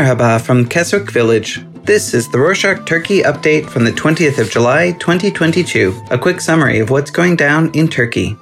Merhaba from Keswick Village. This is the Rorshok Turkey update from the 20th of July, 2022. A quick summary of what's going down in Turkey.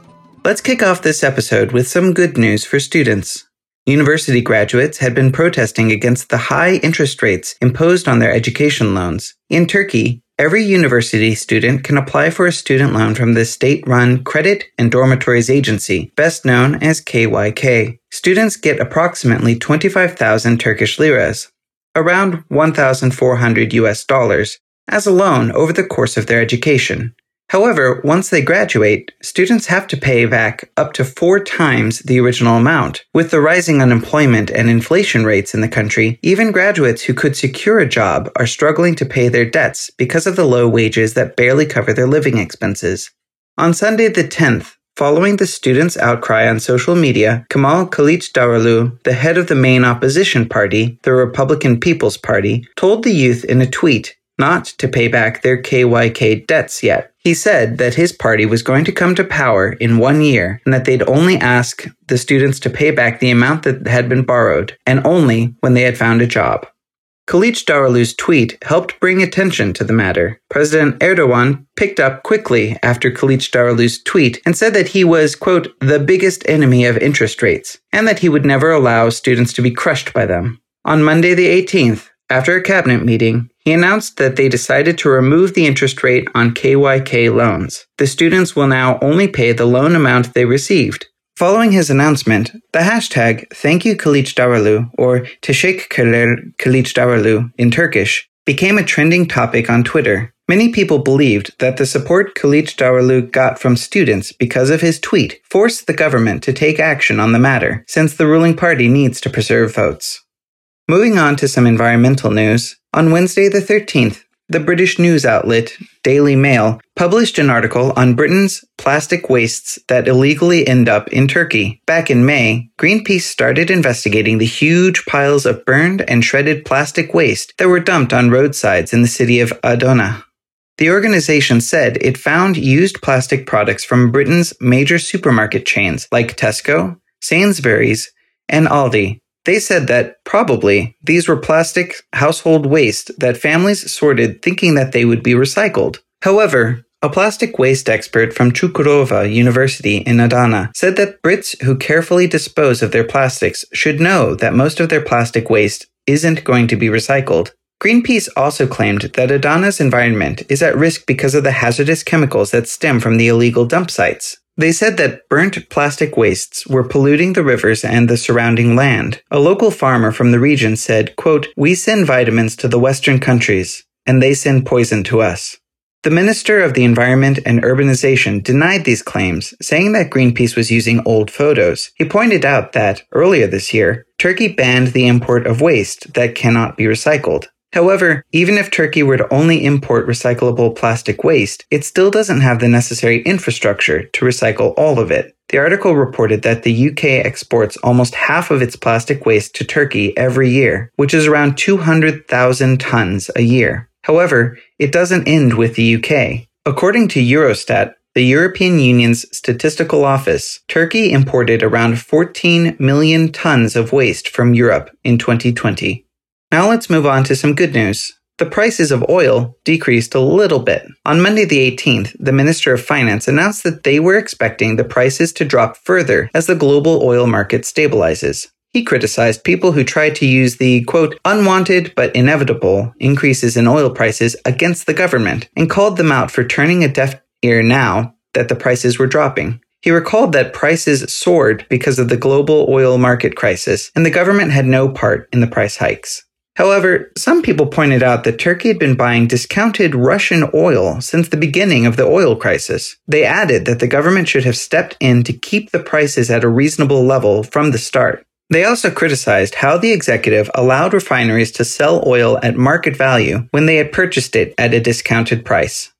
Let's kick off this episode with some good news for students. University graduates had been protesting against the high interest rates imposed on their education loans. In Turkey, every university student can apply for a student loan from the state run Credit and Dormitories Agency, best known as KYK. Students get approximately 25,000 Turkish liras, around 1,400 US dollars, as a loan over the course of their education. However, once they graduate, students have to pay back up to four times the original amount. With the rising unemployment and inflation rates in the country, even graduates who could secure a job are struggling to pay their debts because of the low wages that barely cover their living expenses. On Sunday the 10th, Following the students' outcry on social media, Kemal Kılıçdaroğlu, the head of the main opposition party, the Republican People's Party, told the youth in a tweet not to pay back their KYK debts yet. He said that his party was going to come to power in one year and that they'd only ask the students to pay back the amount that had been borrowed, and only when they had found a job. Kılıçdaroğlu's tweet helped bring attention to the matter. President Erdogan picked up quickly after Kılıçdaroğlu's tweet and said that he was, quote, the biggest enemy of interest rates, and that he would never allow students to be crushed by them. On Monday the 18th, after a cabinet meeting, he announced that they decided to remove the interest rate on KYK loans. The students will now only pay the loan amount they received. Following his announcement, the hashtag Thank Kılıçdaroğlu or Teşekkürler Kılıçdaroğlu in Turkish became a trending topic on Twitter. Many people believed that the support Kılıçdaroğlu got from students because of his tweet forced the government to take action on the matter, since the ruling party needs to preserve votes. Moving on to some environmental news, on Wednesday the 13th, the British news outlet Daily Mail published an article on Britain's plastic wastes that illegally end up in Turkey. Back in May, Greenpeace started investigating the huge piles of burned and shredded plastic waste that were dumped on roadsides in the city of Adana. The organization said it found used plastic products from Britain's major supermarket chains like Tesco, Sainsbury's, and Aldi, they said that probably these were plastic household waste that families sorted thinking that they would be recycled. However, a plastic waste expert from Çukurova University in Adana said that Brits who carefully dispose of their plastics should know that most of their plastic waste isn't going to be recycled. Greenpeace also claimed that Adana's environment is at risk because of the hazardous chemicals that stem from the illegal dump sites. They said that burnt plastic wastes were polluting the rivers and the surrounding land. A local farmer from the region said, quote, We send vitamins to the Western countries, and they send poison to us. The Minister of the Environment and Urbanization denied these claims, saying that Greenpeace was using old photos. He pointed out that, earlier this year, Turkey banned the import of waste that cannot be recycled. However, even if Turkey were to only import recyclable plastic waste, it still doesn't have the necessary infrastructure to recycle all of it. The article reported that the UK exports almost half of its plastic waste to Turkey every year, which is around 200,000 tons a year. However, it doesn't end with the UK. According to Eurostat, the European Union's statistical office, Turkey imported around 14 million tons of waste from Europe in 2020. Now let's move on to some good news. The prices of oil decreased a little bit. On Monday the 18th, the Minister of Finance announced that they were expecting the prices to drop further as the global oil market stabilizes. He criticized people who tried to use the, quote, unwanted but inevitable increases in oil prices against the government and called them out for turning a deaf ear now that the prices were dropping. He recalled that prices soared because of the global oil market crisis and the government had no part in the price hikes. However, some people pointed out that Turkey had been buying discounted Russian oil since the beginning of the oil crisis. They added that the government should have stepped in to keep the prices at a reasonable level from the start. They also criticized how the executive allowed refineries to sell oil at market value when they had purchased it at a discounted price.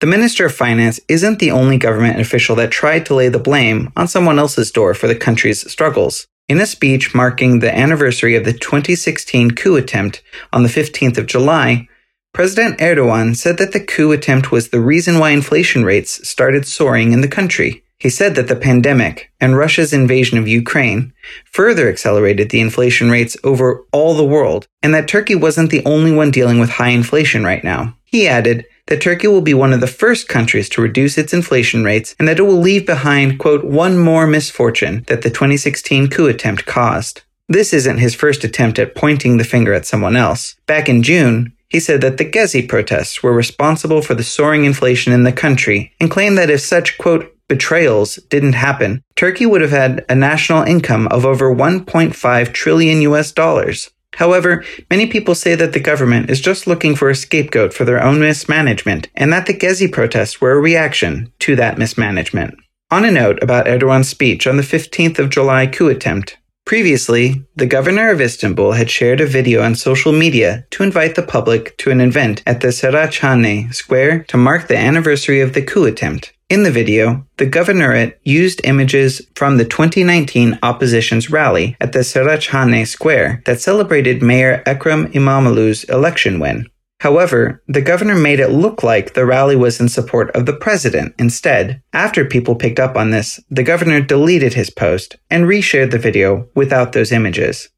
The Minister of Finance isn't the only government official that tried to lay the blame on someone else's door for the country's struggles. In a speech marking the anniversary of the 2016 coup attempt on the 15th of July, President Erdogan said that the coup attempt was the reason why inflation rates started soaring in the country. He said that the pandemic and Russia's invasion of Ukraine further accelerated the inflation rates over all the world, and that Turkey wasn't the only one dealing with high inflation right now. He added that Turkey will be one of the first countries to reduce its inflation rates and that it will leave behind, quote, one more misfortune that the 2016 coup attempt caused. This isn't his first attempt at pointing the finger at someone else. Back in June, he said that the Gezi protests were responsible for the soaring inflation in the country and claimed that if such, quote, betrayals didn't happen, Turkey would have had a national income of over 1.5 trillion US dollars. However, many people say that the government is just looking for a scapegoat for their own mismanagement, and that the Gezi protests were a reaction to that mismanagement. On a note about Erdogan's speech on the 15th of July coup attempt, Previously, the governor of Istanbul had shared a video on social media to invite the public to an event at the Saraçhane Square to mark the anniversary of the coup attempt. In the video, the governorate used images from the 2019 opposition's rally at the Saraçhane Square that celebrated Mayor Ekrem İmamoğlu's election win. However, the governor made it look like the rally was in support of the president instead. After people picked up on this, the governor deleted his post and reshared the video without those images.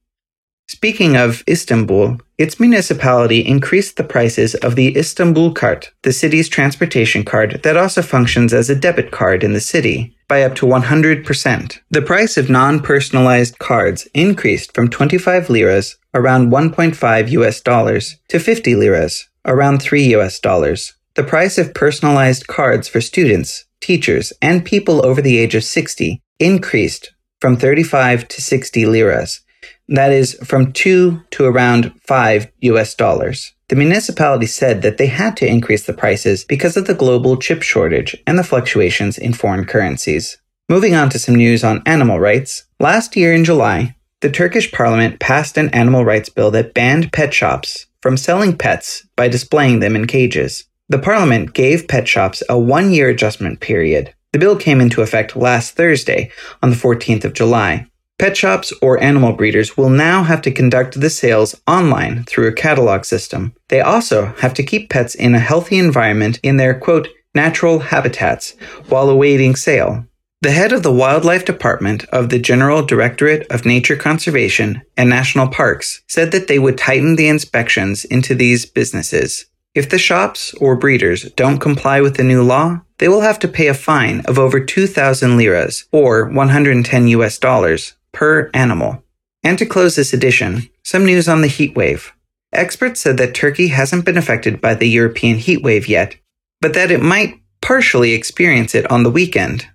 Speaking of Istanbul, its municipality increased the prices of the Istanbul Kart, the city's transportation card that also functions as a debit card in the city, by up to 100%. The price of non-personalized cards increased from 25 liras, around 1.5 US dollars, to 50 liras, around 3 US dollars. The price of personalized cards for students, teachers, and people over the age of 60 increased from 35 to 60 liras that is from 2 to around 5 US dollars. The municipality said that they had to increase the prices because of the global chip shortage and the fluctuations in foreign currencies. Moving on to some news on animal rights. Last year in July, the Turkish parliament passed an animal rights bill that banned pet shops from selling pets by displaying them in cages. The parliament gave pet shops a one year adjustment period. The bill came into effect last Thursday, on the 14th of July. Pet shops or animal breeders will now have to conduct the sales online through a catalog system. They also have to keep pets in a healthy environment in their quote, natural habitats while awaiting sale. The head of the Wildlife Department of the General Directorate of Nature Conservation and National Parks said that they would tighten the inspections into these businesses. If the shops or breeders don't comply with the new law, they will have to pay a fine of over 2,000 liras or 110 US dollars per animal. And to close this edition, some news on the heat wave. Experts said that Turkey hasn't been affected by the European heat wave yet, but that it might partially experience it on the weekend.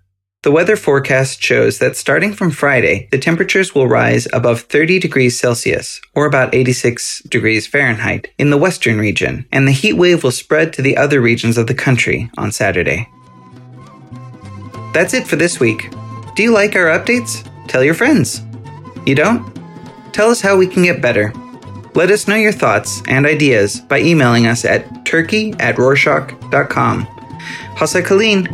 The weather forecast shows that starting from Friday, the temperatures will rise above 30 degrees Celsius, or about 86 degrees Fahrenheit, in the western region, and the heat wave will spread to the other regions of the country on Saturday. That's it for this week. Do you like our updates? Tell your friends. You don't? Tell us how we can get better. Let us know your thoughts and ideas by emailing us at turkey at rorshok.com. Hasa Kalin.